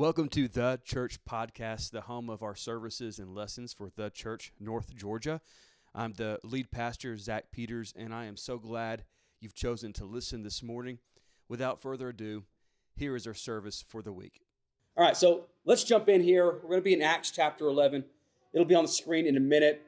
Welcome to The Church Podcast, the home of our services and lessons for The Church North Georgia. I'm the lead pastor, Zach Peters, and I am so glad you've chosen to listen this morning. Without further ado, here is our service for the week. All right, so let's jump in here. We're going to be in Acts chapter 11. It'll be on the screen in a minute.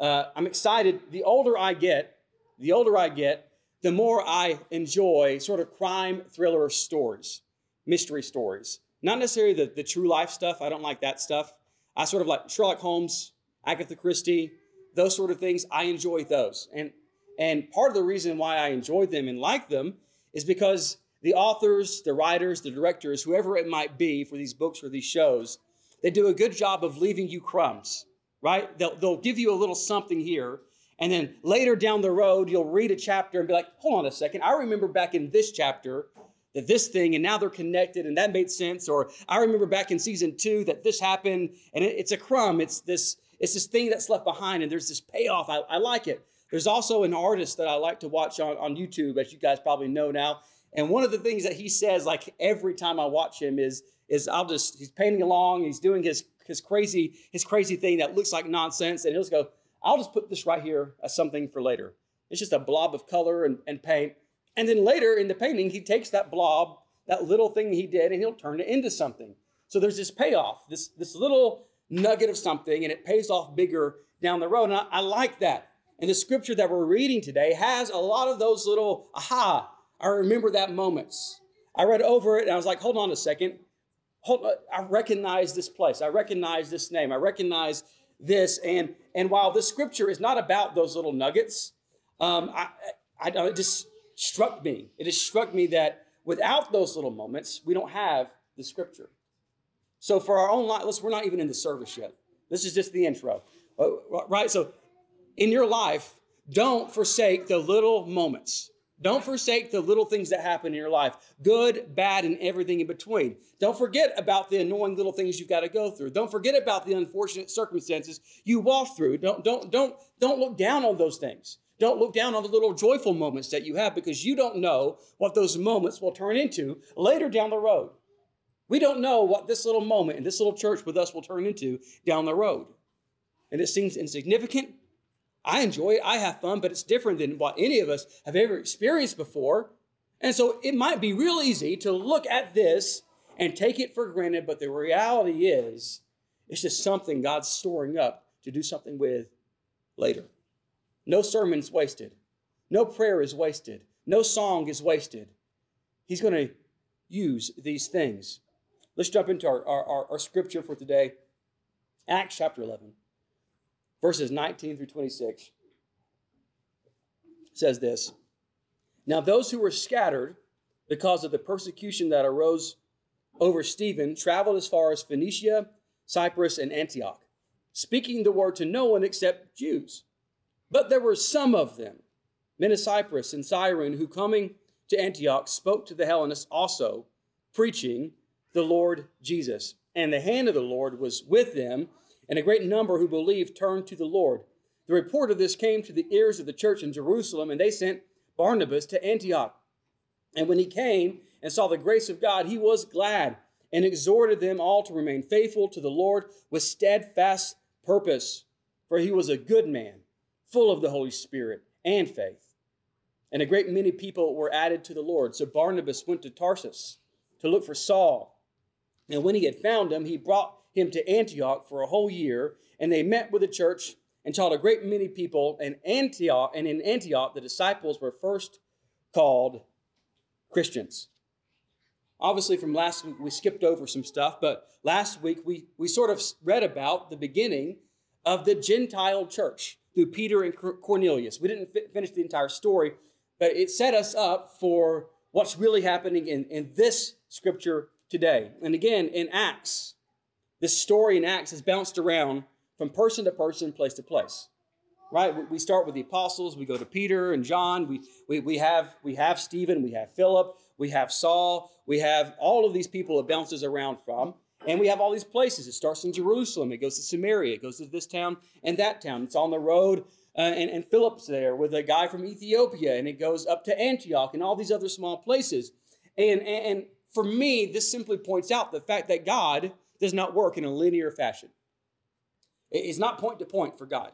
Uh, I'm excited. The older I get, the older I get, the more I enjoy sort of crime thriller stories, mystery stories. Not necessarily the, the true life stuff. I don't like that stuff. I sort of like Sherlock Holmes, Agatha Christie, those sort of things. I enjoy those. And, and part of the reason why I enjoy them and like them is because the authors, the writers, the directors, whoever it might be for these books or these shows, they do a good job of leaving you crumbs, right? They'll, they'll give you a little something here. And then later down the road, you'll read a chapter and be like, hold on a second. I remember back in this chapter, that this thing and now they're connected and that made sense. Or i remember back in season two that this happened and it, it's a crumb it's this it's this thing that's left behind and there's this payoff. I, I, like it. There's also an artist that i like to watch on, on youtube as you guys probably know now. And one of the things that he says like every time i watch him is is i'll just he's painting along he's doing his his crazy his crazy thing that looks like nonsense and he'll just go i'll just put this right here as something for later. It's just a blob of color and, and paint and then later in the painting, he takes that blob, that little thing he did, and he'll turn it into something. So there's this payoff, this, this little nugget of something, and it pays off bigger down the road. And I, I like that. And the scripture that we're reading today has a lot of those little aha, I remember that moments. I read over it and I was like, hold on a second. Hold, I recognize this place. I recognize this name. I recognize this. And, and while this scripture is not about those little nuggets, um, I, I, I just struck me. It has struck me that without those little moments, we don't have the scripture. So for our own life, let's, we're not even in the service yet. This is just the intro, uh, right? So in your life, don't forsake the little moments. Don't forsake the little things that happen in your life, good, bad, and everything in between. Don't forget about the annoying little things you've got to go through. Don't forget about the unfortunate circumstances you walk through. Don't, don't, don't, don't look down on those things. Don't look down on the little joyful moments that you have because you don't know what those moments will turn into later down the road. We don't know what this little moment in this little church with us will turn into down the road. And it seems insignificant. I enjoy it. I have fun, but it's different than what any of us have ever experienced before. And so it might be real easy to look at this and take it for granted, but the reality is it's just something God's storing up to do something with later. No sermon's wasted. No prayer is wasted. No song is wasted. He's going to use these things. Let's jump into our, our, our, scripture for today Acts chapter 11, verses 19 through 26 says this Now, those who were scattered because of the persecution that arose over Stephen traveled as far as Phoenicia, Cyprus, and Antioch, speaking the word to no one except Jews. But there were some of them, men of Cyprus and Cyrene, who coming to Antioch spoke to the Hellenists also, preaching the Lord Jesus. And the hand of the Lord was with them, and a great number who believed turned to the Lord. The report of this came to the ears of the church in Jerusalem, and they sent Barnabas to Antioch. And when he came and saw the grace of God, he was glad and exhorted them all to remain faithful to the Lord with steadfast purpose, for he was a good man full of the Holy Spirit and faith. And a great many people were added to the Lord. So Barnabas went to Tarsus to look for Saul. And when he had found him, he brought him to Antioch for a whole year, and they met with the church and taught a great many people. And Antioch, and in Antioch, the disciples were first called Christians. Obviously, from last week, we skipped over some stuff, but last week we, we sort of read about the beginning of the Gentile church through Peter and Cornelius. We didn't finish the entire story, but it set us up for what's really happening in, in this scripture today. And again, in Acts, this story in Acts has bounced around from person to person, place to place. Right? We start with the apostles, we go to Peter and John, we, we, we, have, we have Stephen, we have Philip, we have Saul, we have all of these people it bounces around from. And we have all these places. It starts in Jerusalem, it goes to Samaria, it goes to this town and that town. It's on the road, uh, and, and Philip's there with a guy from Ethiopia, and it goes up to Antioch and all these other small places. And, and, and for me, this simply points out the fact that God does not work in a linear fashion. It's not point to point for God.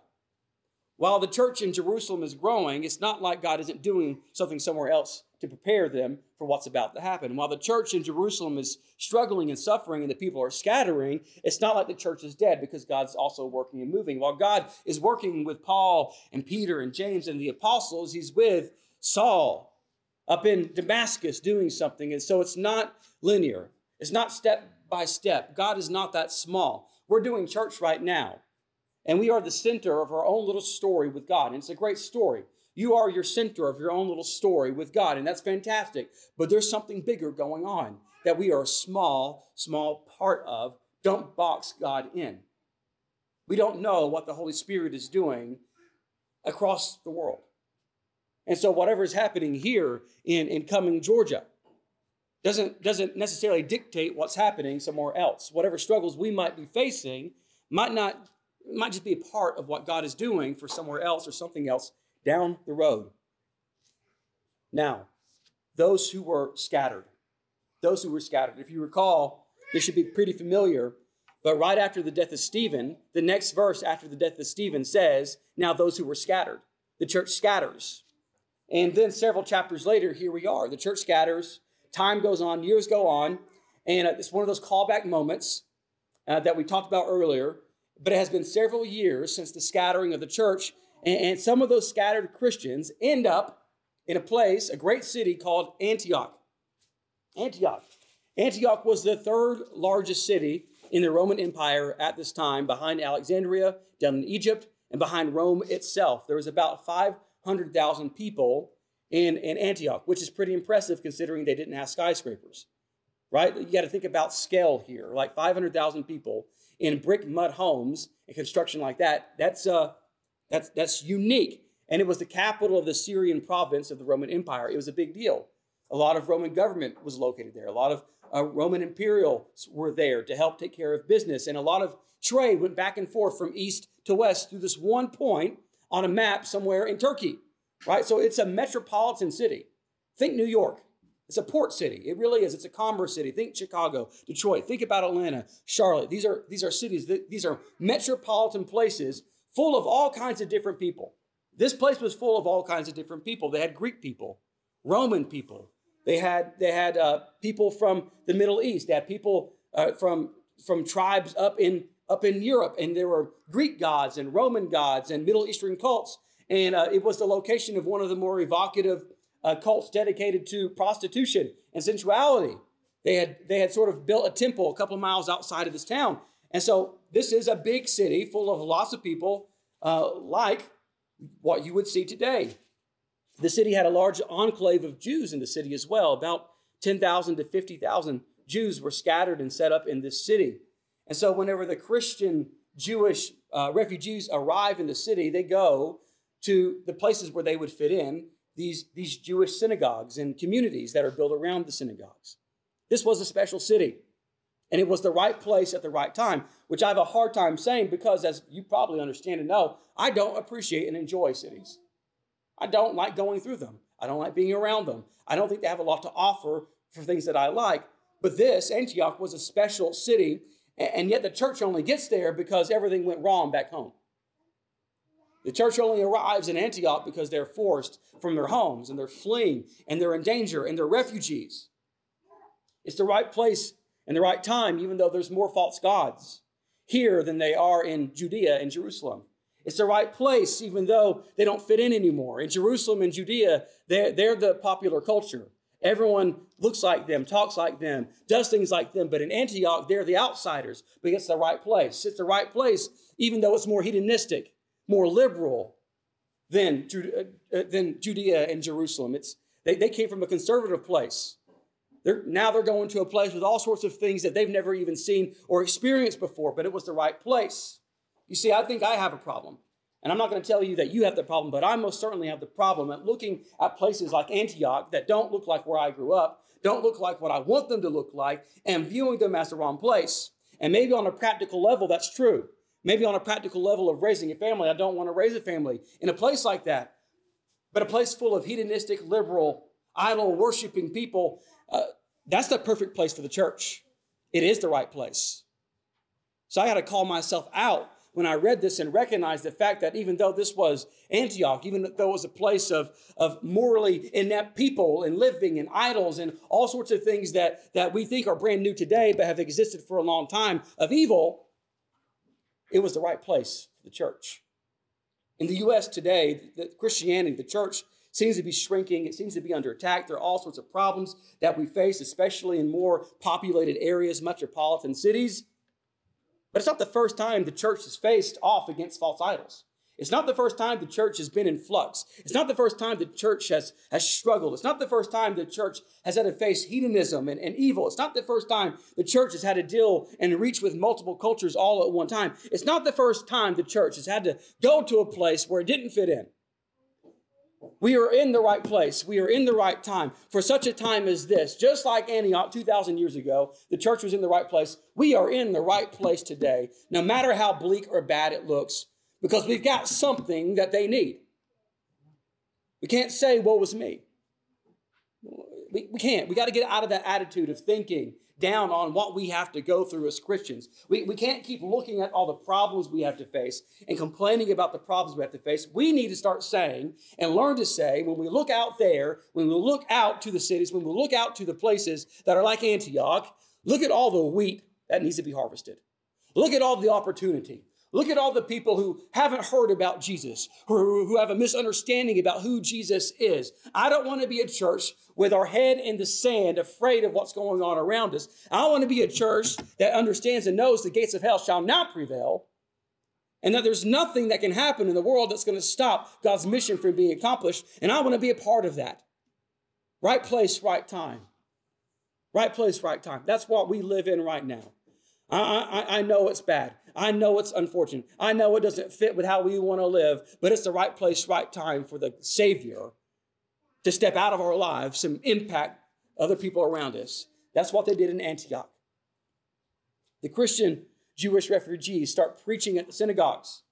While the church in Jerusalem is growing, it's not like God isn't doing something somewhere else to prepare them for what's about to happen. While the church in Jerusalem is struggling and suffering and the people are scattering, it's not like the church is dead because God's also working and moving. While God is working with Paul and Peter and James and the apostles, he's with Saul up in Damascus doing something. And so it's not linear, it's not step by step. God is not that small. We're doing church right now. And we are the center of our own little story with God. And it's a great story. You are your center of your own little story with God, and that's fantastic. But there's something bigger going on that we are a small, small part of. Don't box God in. We don't know what the Holy Spirit is doing across the world. And so, whatever is happening here in, in Cumming Georgia, doesn't, doesn't necessarily dictate what's happening somewhere else. Whatever struggles we might be facing might not might just be a part of what God is doing for somewhere else or something else down the road. Now, those who were scattered, those who were scattered. If you recall, this should be pretty familiar, but right after the death of Stephen, the next verse after the death of Stephen says, Now those who were scattered. The church scatters. And then several chapters later, here we are. The church scatters, time goes on, years go on, and it's one of those callback moments uh, that we talked about earlier. But it has been several years since the scattering of the church, and, some of those scattered Christians end up in a place, a great city called Antioch. Antioch. Antioch was the third largest city in the Roman Empire at this time, behind Alexandria, down in Egypt, and behind Rome itself. There was about 500,000 people in, in Antioch, which is pretty impressive considering they didn't have skyscrapers, right? You got to think about scale here, like 500,000 people in brick mud homes and construction like that. That's uh, that's that's unique. And it was the capital of the Syrian province of the Roman Empire. It was a big deal. A lot of Roman government was located there. A lot of uh, Roman imperials were there to help take care of business, and a lot of trade went back and forth from east to west through this one point on a map somewhere in Turkey. Right, so it's a metropolitan city. Think New York. It's a port city. It really is. It's a commerce city. Think Chicago, Detroit. Think about Atlanta, Charlotte. These are these are cities. These are metropolitan places full of all kinds of different people. This place was full of all kinds of different people. They had Greek people, Roman people. They had they had uh, people from the Middle East. They had people uh, from from tribes up in up in Europe, and there were Greek gods and Roman gods and Middle Eastern cults. And uh, it was the location of one of the more evocative uh, cults dedicated to prostitution and sensuality. They had, they had sort of built a temple a couple of miles outside of this town. And so this is a big city full of lots of people uh, like what you would see today. The city had a large enclave of Jews in the city as well. About 10,000 to 50,000 Jews were scattered and set up in this city. And so, whenever the Christian Jewish uh, refugees arrive in the city, they go to the places where they would fit in these, these Jewish synagogues and communities that are built around the synagogues. This was a special city, and it was the right place at the right time, which I have a hard time saying because, as you probably understand and know, I don't appreciate and enjoy cities. I don't like going through them. I don't like being around them. I don't think they have a lot to offer for things that I like. But this, Antioch, was a special city, and yet the church only gets there because everything went wrong back home. The church only arrives in Antioch because they're forced from their homes and they're fleeing and they're in danger and they're refugees. It's the right place and the right time, even though there's more false gods here than they are in Judea and Jerusalem. It's the right place, even though they don't fit in anymore. In Jerusalem and Judea, they're, they're the popular culture. Everyone looks like them, talks like them, does things like them. But in Antioch, they're the outsiders. But it's the right place. It's the right place, even though it's more hedonistic more liberal than, uh, uh, than Judea and Jerusalem. It's, they, they came from a conservative place. They're, now they're going to a place with all sorts of things that they've never even seen or experienced before, but it was the right place. You see, I think I have a problem. And I'm not going to tell you that you have the problem, but I most certainly have the problem at looking at places like Antioch that don't look like where I grew up, don't look like what I want them to look like, and viewing them as the wrong place. And maybe on a practical level, that's true. Maybe on a practical level of raising a family, I don't want to raise a family in a place like that. But a place full of hedonistic, liberal, idol worshiping people, uh, That's the perfect place for the church. It is the right place. So I had to call myself out when I read this and recognize the fact that even though this was Antioch, even though it was a place of, of morally inept people and living and idols and all sorts of things that, that we think are brand new today but have existed for a long time of evil, it was the right place for the church. In the U.S. today, the Christianity, the church, seems to be shrinking. It seems to be under attack. There are all sorts of problems that we face, especially in more populated areas, metropolitan cities. But it's not the first time the church has faced off against false idols. It's not the first time the church has been in flux. It's not the first time the church has, has struggled. It's not the first time the church has had to face hedonism and, and evil. It's not the first time the church has had to deal and reach with multiple cultures all at one time. It's not the first time the church has had to go to a place where it didn't fit in. We are in the right place. We are in the right time for such a time as this. Just like Antioch 2,000 years ago, the church was in the right place. We are in the right place today, no matter how bleak or bad it looks, because we've got something that they need. We can't say, Woe was me. We, we can't. We got to get out of that attitude of thinking down on what we have to go through as Christians. We, we can't keep looking at all the problems we have to face and complaining about the problems we have to face. We need to start saying and learn to say when we look out there, when we look out to the cities, when we look out to the places that are like Antioch, look at all the wheat that needs to be harvested. Look at all the opportunity. Look at all the people who haven't heard about Jesus, who, who have a misunderstanding about who Jesus is. I don't want to be a church with our head in the sand, afraid of what's going on around us. I want to be a church that understands and knows the gates of hell shall not prevail, and that there's nothing that can happen in the world that's going to stop God's mission from being accomplished. And I want to be a part of that. Right place, right time. Right place, right time. That's what we live in right now. I, I, I know it's bad. I know it's unfortunate. I know it doesn't fit with how we want to live, but it's the right place, right time for the Savior to step out of our lives and impact other people around us. That's what they did in Antioch. The Christian Jewish refugees start preaching at the synagogues.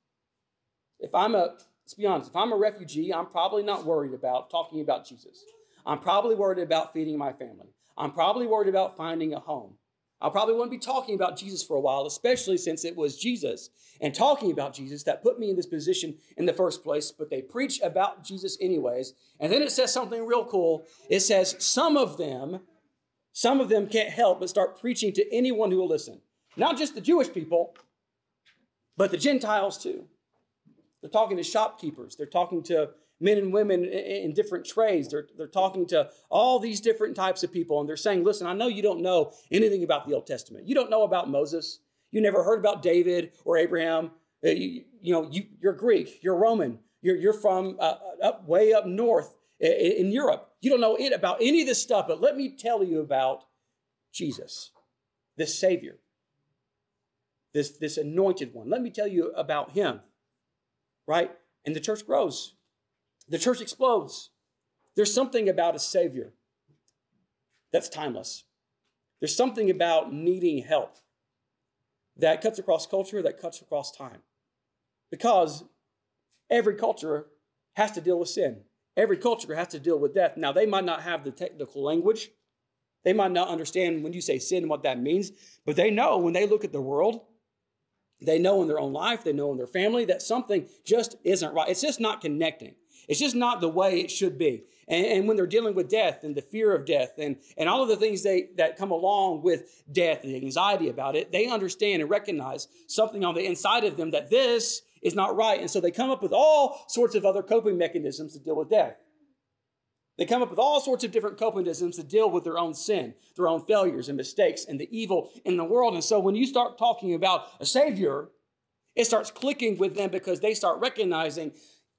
If I'm a, let's be honest, if I'm a refugee, I'm probably not worried about talking about Jesus. I'm probably worried about feeding my family. I'm probably worried about finding a home. I probably wouldn't be talking about Jesus for a while, especially since it was Jesus and talking about Jesus that put me in this position in the first place. But they preach about Jesus anyways. And then it says something real cool. It says, some of them, some of them can't help but start preaching to anyone who will listen. Not just the Jewish people, but the Gentiles too. They're talking to shopkeepers, they're talking to men and women in different trades. They're, they're talking to all these different types of people, and they're saying, Listen, I know you don't know anything about the Old Testament. You don't know about Moses. You never heard about David or Abraham. Uh, you, you know, you, are Greek, you're Roman, you're, you're from uh, uh, up way up north in Europe. You don't know it about any of this stuff, but let me tell you about Jesus, this Savior, this, this anointed one. Let me tell you about him, right? And the church grows. The church explodes. There's something about a Savior that's timeless. There's something about needing help that cuts across culture, that cuts across time. Because every culture has to deal with sin. Every culture has to deal with death. Now, they might not have the technical language. They might not understand when you say sin what that means, but they know when they look at the world, they know in their own life, they know in their family that something just isn't right. It's just not connecting. It's just not the way it should be. And, and, when they're dealing with death and the fear of death and, and all of the things they, that come along with death and the anxiety about it, they understand and recognize something on the inside of them that this is not right. And so they come up with all sorts of other coping mechanisms to deal with death. They come up with all sorts of different coping mechanisms to deal with their own sin, their own failures and mistakes, and the evil in the world. And so when you start talking about a Savior, it starts clicking with them because they start recognizing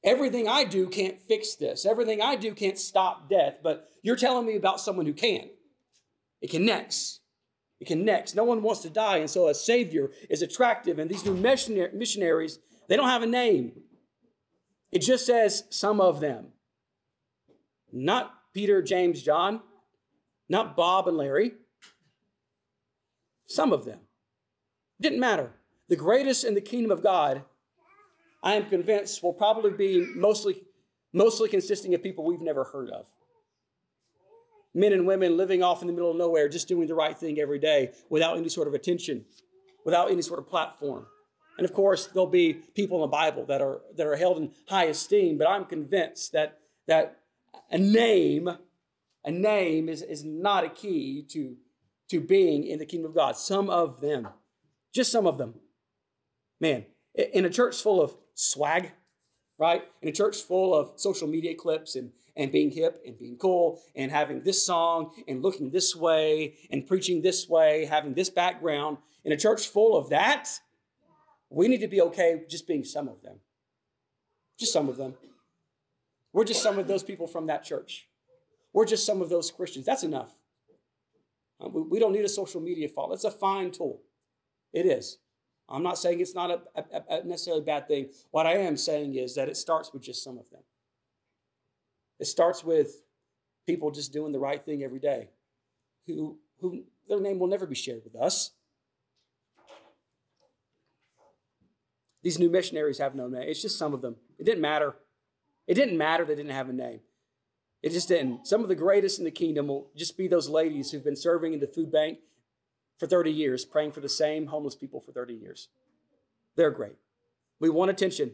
Everything I do can't fix this. Everything I do can't stop death, but you're telling me about someone who can. It connects. It connects. No one wants to die, and so a savior is attractive. And these new missionaries, they don't have a name. It just says some of them. Not Peter, James, John, not Bob and Larry. Some of them. Didn't matter. The greatest in the kingdom of God I am convinced will probably be mostly, mostly consisting of people we've never heard of. men and women living off in the middle of nowhere, just doing the right thing every day without any sort of attention, without any sort of platform. And of course, there'll be people in the Bible that are that are held in high esteem, but I'm convinced that that a name, a name is, is not a key to, to being in the kingdom of God. Some of them, just some of them. Man, in a church full of swag, right? In a church full of social media clips and, and being hip and being cool and having this song and looking this way and preaching this way, having this background, in a church full of that, we need to be okay just being some of them. Just some of them. We're just some of those people from that church. We're just some of those Christians. That's enough. Uh, we don't need a social media follow. It's a fine tool. It is. I'm not saying it's not a, a, a necessarily bad thing. What I am saying is that it starts with just some of them. It starts with people just doing the right thing every day, who, who their name will never be shared with us. These new missionaries have no name. It's just some of them. It didn't matter. It didn't matter they didn't have a name. It just didn't. Some of the greatest in the kingdom will just be those ladies who've been serving in the food bank for 30 years, praying for the same homeless people for 30 years. They're great. We want attention.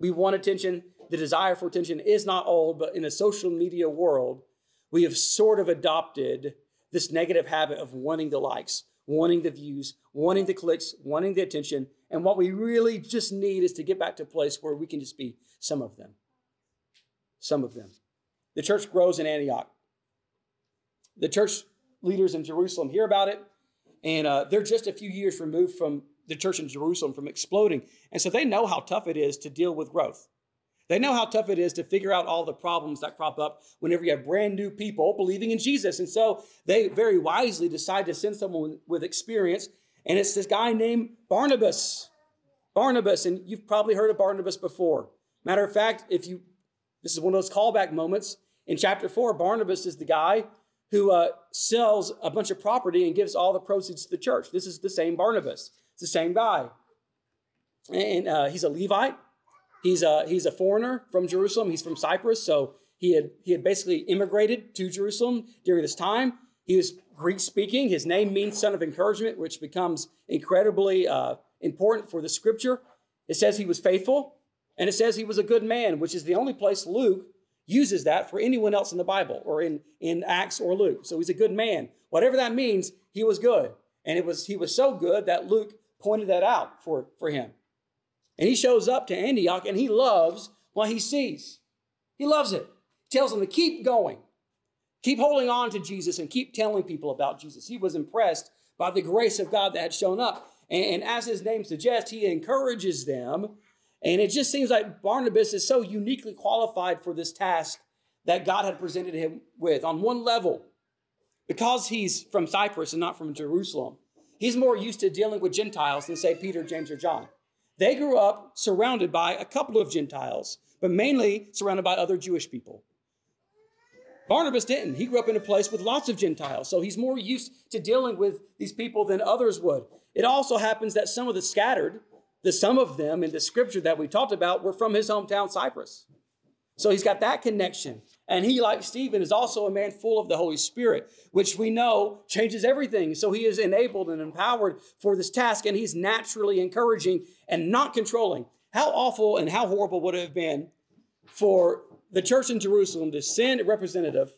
We want attention. The desire for attention is not old, but in a social media world, we have sort of adopted this negative habit of wanting the likes, wanting the views, wanting the clicks, wanting the attention. And what we really just need is to get back to a place where we can just be some of them some of them. The church grows in Antioch. The church leaders in Jerusalem hear about it, and uh, they're just a few years removed from the church in Jerusalem from exploding. And so they know how tough it is to deal with growth. They know how tough it is to figure out all the problems that crop up whenever you have brand new people believing in Jesus. And so they very wisely decide to send someone with experience. And it's this guy named Barnabas. Barnabas, and you've probably heard of Barnabas before. Matter of fact, if you this is one of those callback moments. In chapter 4, Barnabas is the guy who uh, sells a bunch of property and gives all the proceeds to the church. This is the same Barnabas. It's the same guy. And uh, he's a Levite. He's a, he's a foreigner from Jerusalem. He's from Cyprus. So he had, he had basically immigrated to Jerusalem during this time. He was Greek speaking. His name means son of encouragement, which becomes incredibly uh, important for the scripture. It says he was faithful. And it says he was a good man, which is the only place Luke uses that for anyone else in the Bible or in, in Acts or Luke. So he's a good man. Whatever that means, he was good. And it was he was so good that Luke pointed that out for, for him. And he shows up to Antioch and he loves what he sees. He loves it. He tells them to keep going. Keep holding on to Jesus and keep telling people about Jesus. He was impressed by the grace of God that had shown up. And, and as his name suggests, he encourages them and it just seems like Barnabas is so uniquely qualified for this task that God had presented him with. On one level, because he's from Cyprus and not from Jerusalem, he's more used to dealing with Gentiles than, say, Peter, James, or John. They grew up surrounded by a couple of Gentiles, but mainly surrounded by other Jewish people. Barnabas didn't. He grew up in a place with lots of Gentiles, so he's more used to dealing with these people than others would. It also happens that some of the scattered the some of them in the scripture that we talked about were from his hometown Cyprus. So he's got that connection. And he, like Stephen, is also a man full of the Holy Spirit, which we know changes everything. So he is enabled and empowered for this task, and he's naturally encouraging and not controlling. How awful and how horrible would it have been for the church in Jerusalem to send a representative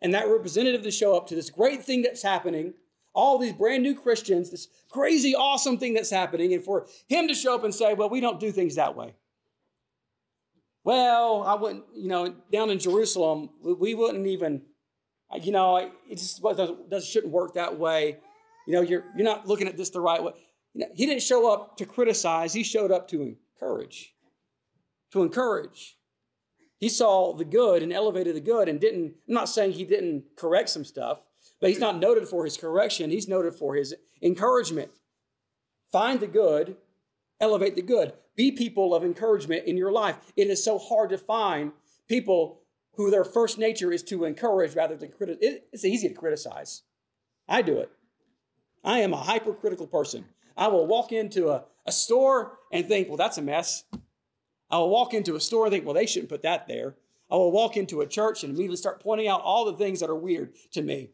and that representative to show up to this great thing that's happening all these brand new Christians, this crazy, awesome thing that's happening, and for him to show up and say, Well, we don't do things that way. Well, I wouldn't, you know, down in Jerusalem, we wouldn't even, you know, it just doesn't, shouldn't work that way. You know, you're you're not looking at this the right way. You know, he didn't show up to criticize, he showed up to encourage. To encourage. He saw the good and elevated the good and didn't, I'm not saying he didn't correct some stuff, but he's not noted for his correction, he's noted for his encouragement. Find the good, elevate the good. Be people of encouragement in your life. It is so hard to find people who their first nature is to encourage rather than criticize. It's easy to criticize. I do it. I am a hypercritical person. I will walk into a, a store and think, well, that's a mess. I will walk into a store and think, well, they shouldn't put that there. I will walk into a church and immediately start pointing out all the things that are weird to me.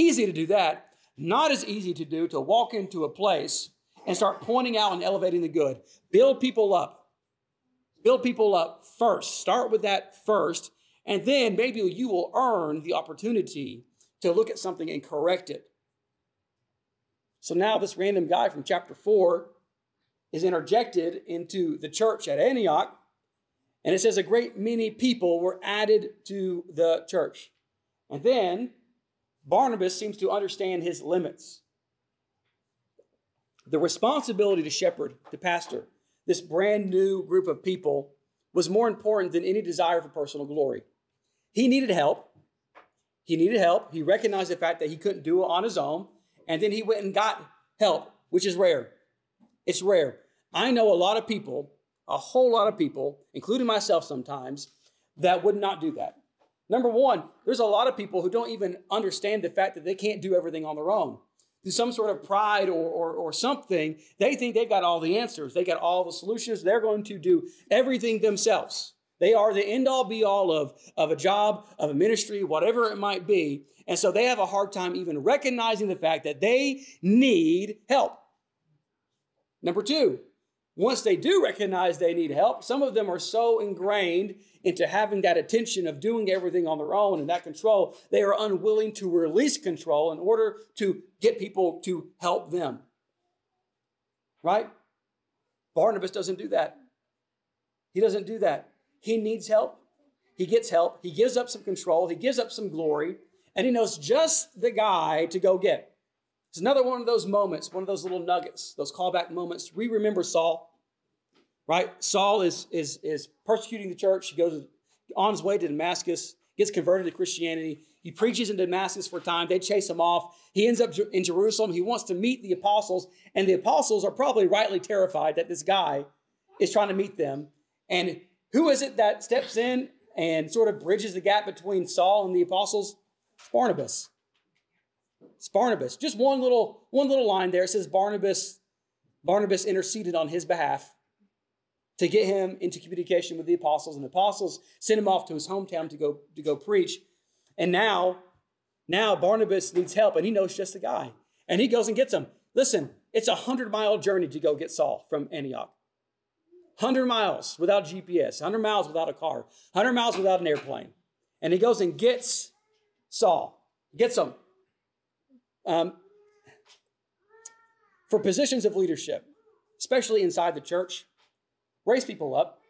Easy to do that. Not as easy to do to walk into a place and start pointing out and elevating the good. Build people up. Build people up first. Start with that first. And then maybe you will earn the opportunity to look at something and correct it. So now this random guy from chapter 4 is interjected into the church at Antioch. And it says a great many people were added to the church. And then Barnabas seems to understand his limits. The responsibility to shepherd, to pastor, this brand new group of people was more important than any desire for personal glory. He needed help. He needed help. He recognized the fact that he couldn't do it on his own. And then he went and got help, which is rare. It's rare. I know a lot of people, a whole lot of people, including myself sometimes, that would not do that. Number one, there's a lot of people who don't even understand the fact that they can't do everything on their own. Through some sort of pride or, or, or something, they think they've got all the answers, they got all the solutions, they're going to do everything themselves. They are the end all be all of, of a job, of a ministry, whatever it might be. And so they have a hard time even recognizing the fact that they need help. Number two, once they do recognize they need help, some of them are so ingrained into having that attention of doing everything on their own and that control, they are unwilling to release control in order to get people to help them. Right? Barnabas doesn't do that. He doesn't do that. He needs help. He gets help. He gives up some control. He gives up some glory. And he knows just the guy to go get. It's another one of those moments, one of those little nuggets, those callback moments. We remember Saul, right? Saul is, is, is persecuting the church. He goes on his way to Damascus, gets converted to Christianity. He preaches in Damascus for a time. They chase him off. He ends up in Jerusalem. He wants to meet the apostles, and the apostles are probably rightly terrified that this guy is trying to meet them. And who is it that steps in and sort of bridges the gap between Saul and the apostles? Barnabas. It's Barnabas. Just one little, one little line there. It says Barnabas, Barnabas interceded on his behalf to get him into communication with the apostles, and the apostles sent him off to his hometown to go, to go preach. And now, now Barnabas needs help, and he knows just the guy. And he goes and gets him. Listen, it's a hundred mile journey to go get Saul from Antioch. 100 miles without GPS, 100 miles without a car, 100 miles without an airplane. And he goes and gets Saul, gets him. Um, for positions of leadership, especially inside the church, raise people up.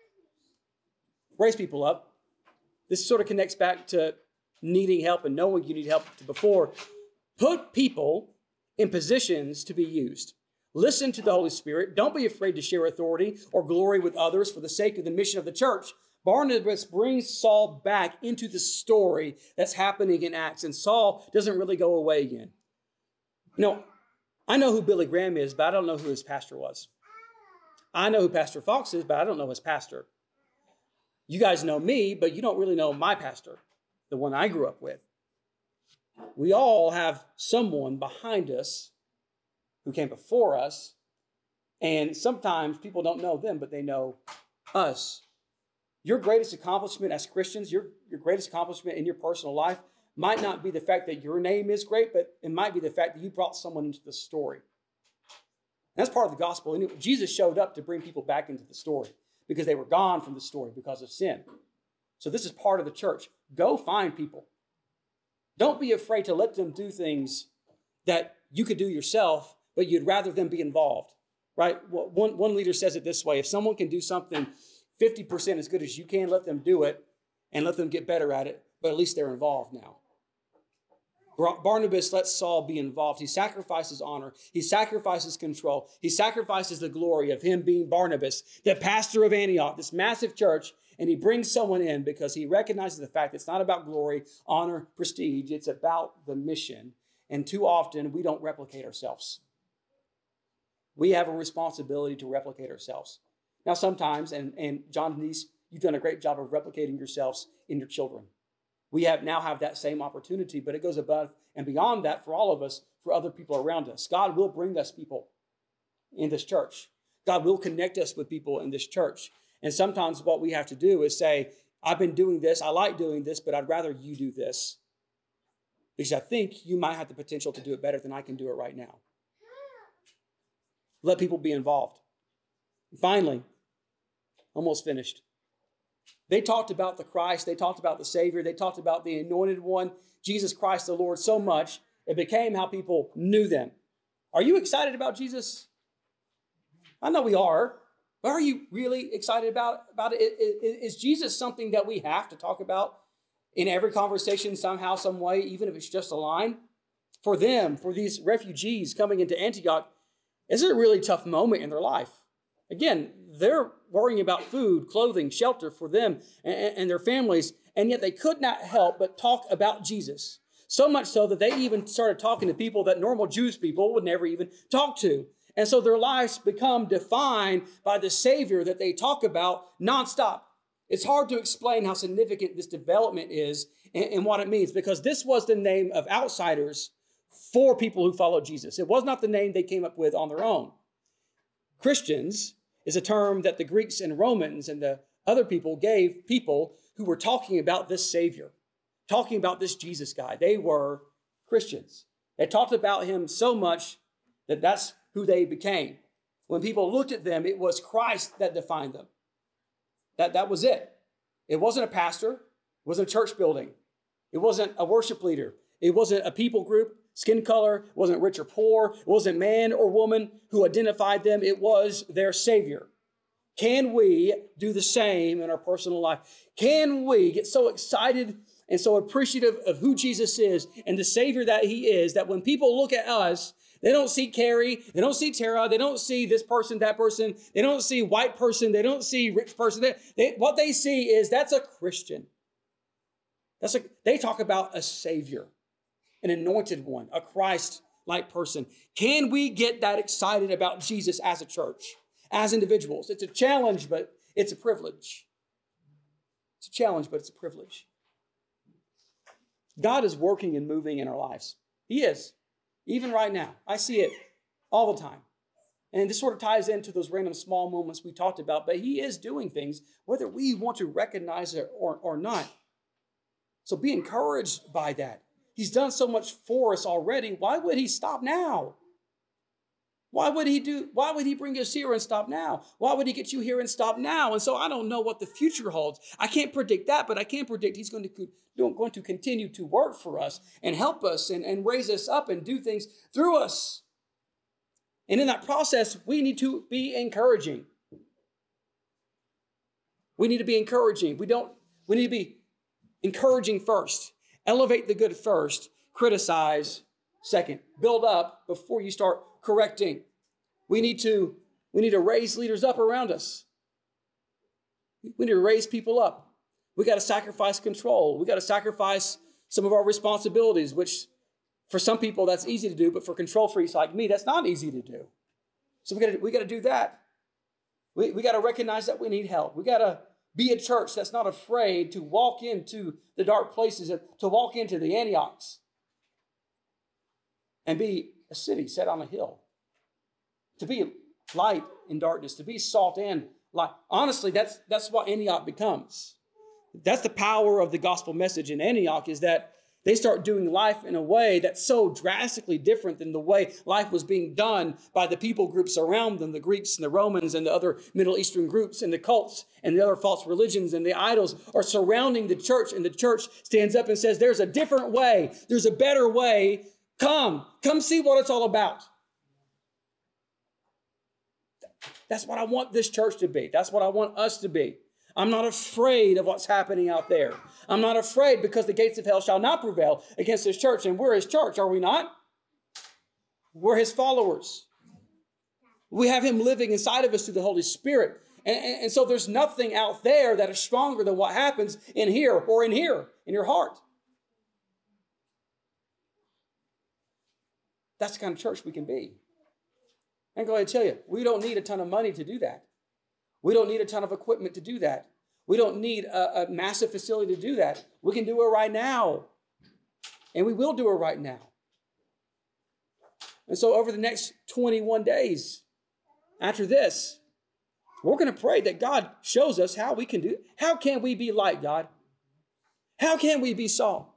Raise people up. This sort of connects back to needing help and knowing you need help before. Put people in positions to be used. Listen to the Holy Spirit. Don't be afraid to share authority or glory with others for the sake of the mission of the church. Barnabas brings Saul back into the story that's happening in Acts, and Saul doesn't really go away again. Know, I know who Billy Graham is, but I don't know who his pastor was. I know who Pastor Fox is, but I don't know his pastor. You guys know me, but you don't really know my pastor, the one I grew up with. We all have someone behind us who came before us. And sometimes people don't know them, but they know us. Your greatest accomplishment as Christians, your, your greatest accomplishment in your personal life, might not be the fact that your name is great, but it might be the fact that you brought someone into the story. And that's part of the gospel. Jesus showed up to bring people back into the story because they were gone from the story because of sin. So this is part of the church. Go find people. Don't be afraid to let them do things that you could do yourself but you'd rather them be involved, right? One, one leader says it this way if someone can do something 50% as good as you can, let them do it and let them get better at it, but at least they're involved now. Barnabas lets Saul be involved. He sacrifices honor. He sacrifices control. He sacrifices the glory of him being Barnabas, the pastor of Antioch, this massive church, and he brings someone in because he recognizes the fact that it's not about glory, honor, prestige. It's about the mission. And too often we don't replicate ourselves we have a responsibility to replicate ourselves. Now, sometimes, and, and John Denise, you've done a great job of replicating yourselves in your children. We have now have that same opportunity, but it goes above and beyond that for all of us, for other people around us. God will bring us people in this church. God will connect us with people in this church. And sometimes what we have to do is say, I've been doing this, I like doing this, but I'd rather you do this. Because I think you might have the potential to do it better than I can do it right now. Let people be involved. And finally, almost finished. They talked about the Christ, they talked about the Savior, they talked about the anointed one, Jesus Christ the Lord, so much it became how people knew them. Are you excited about Jesus? I know we are. But are you really excited about, about it? Is Jesus something that we have to talk about in every conversation somehow, some way, even if it's just a line? For them, for these refugees coming into Antioch, is it a really tough moment in their life? Again, they're worrying about food, clothing, shelter for them and, and their families, and yet they could not help but talk about Jesus. So much so that they even started talking to people that normal Jewish people would never even talk to. And so their lives become defined by the Savior that they talk about nonstop. It's hard to explain how significant this development is and, and, what it means because this was the name of outsiders for people who followed Jesus. It was not the name they came up with on their own. Christians is a term that the Greeks and Romans and the other people gave people who were talking about this Savior, talking about this Jesus guy. They were Christians. They talked about him so much that that's who they became. When people looked at them, it was Christ that defined them. That, that was it. It wasn't a pastor, it wasn't a church building, it wasn't a worship leader, it wasn't a people group, skin color, it wasn't rich or poor, it wasn't man or woman who identified them, it was their Savior. Can we do the same in our personal life? Can we get so excited and so appreciative of who Jesus is and the Savior that He is that when people look at us, they don't see Carrie. They don't see Tara. They don't see this person, that person. They don't see white person. They don't see rich person. They, they, what they see is that's a Christian. That's a, they talk about a Savior, an anointed one, a Christ like person. Can we get that excited about Jesus as a church, as individuals? It's a challenge, but it's a privilege. It's a challenge, but it's a privilege. God is working and moving in our lives. He is. Even right now, I see it all the time. And this sort of ties into those random small moments we talked about, but he is doing things, whether we want to recognize it or, or not. So be encouraged by that. He's done so much for us already. Why would he stop now? Why would he do why would he bring us here and stop now? Why would he get you here and stop now? And so I don't know what the future holds. I can't predict that, but I can predict he's going to going to continue to work for us and help us and, and raise us up and do things through us. And in that process, we need to be encouraging. We need to be encouraging. We don't, we need to be encouraging first. Elevate the good first, criticize second. Build up before you start correcting. We need to, we need to raise leaders up around us. We need to raise people up. We got to sacrifice control. We got to sacrifice some of our responsibilities, which for some people that's easy to do, but for control freaks like me, that's not easy to do. So we got to, we got to do that. We, we got to recognize that we need help. We got to be a church that's not afraid to walk into the dark places, to walk into the Antiochs and be a city set on a hill. To be light in darkness, to be salt and light. Honestly, that's, that's what Antioch becomes. That's the power of the gospel message in Antioch is that they start doing life in a way that's so drastically different than the way life was being done by the people groups around them, the Greeks and the Romans and the other Middle Eastern groups and the cults and the other false religions and the idols are surrounding the church. And the church stands up and says, There's a different way, there's a better way. Come, come see what it's all about. That's what I want this church to be. That's what I want us to be. I'm not afraid of what's happening out there. I'm not afraid because the gates of hell shall not prevail against his church. And we're his church, are we not? We're his followers. We have him living inside of us through the Holy Spirit. And, and, and, so there's nothing out there that is stronger than what happens in here or in here, in your heart. That's the kind of church we can be. And go ahead and tell you, we don't need a ton of money to do that. We don't need a ton of equipment to do that. We don't need a, a massive facility to do that. We can do it right now. And we will do it right now. And so, over the next 21 days after this, We're going to pray that God shows us how we can do. How can we be light, God? How can we be salt?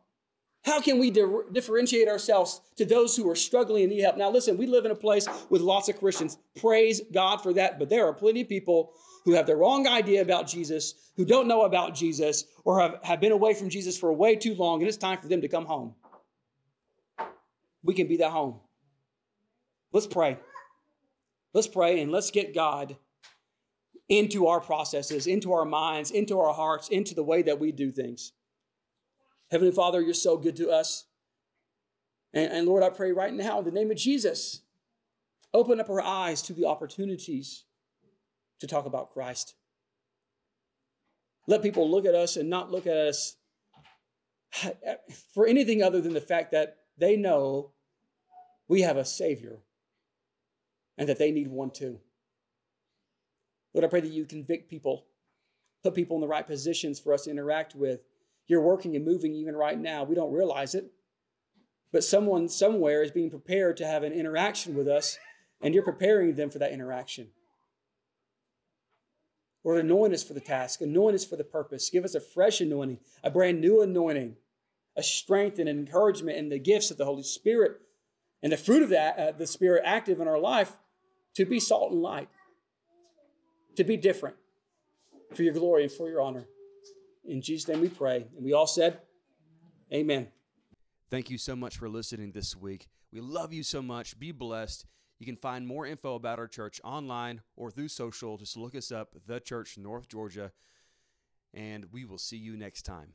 How can we di- differentiate ourselves to those who are struggling and need help? Now, listen, we live in a place with lots of Christians. Praise God for that. But there are plenty of people who have the wrong idea about Jesus, who don't know about Jesus, or have, have been away from Jesus for way too long, and it's time for them to come home. We can be that home. Let's pray. Let's pray and let's get God into our processes, into our minds, into our hearts, into the way that we do things. Heavenly Father, you're so good to us. And, and, Lord, I pray right now in the name of Jesus, open up our eyes to the opportunities to talk about Christ. Let people look at us and not look at us for anything other than the fact that they know we have a Savior and that they need one too. Lord, I pray that you convict people, put people in the right positions for us to interact with. You're working and moving even right now. We don't realize it. But someone somewhere is being prepared to have an interaction with us, and you're preparing them for that interaction. Lord, anoint us for the task, anoint us for the purpose. Give us a fresh anointing, a brand new anointing, a strength and an encouragement and the gifts of the Holy Spirit and the fruit of that, uh, the Spirit active in our life to be salt and light, to be different for your glory and for your honor. In Jesus' name we pray. And we all said, Amen. Thank you so much for listening this week. We love you so much. Be blessed. You can find more info about our church online or through social. Just look us up, The Church North Georgia, and we will see you next time.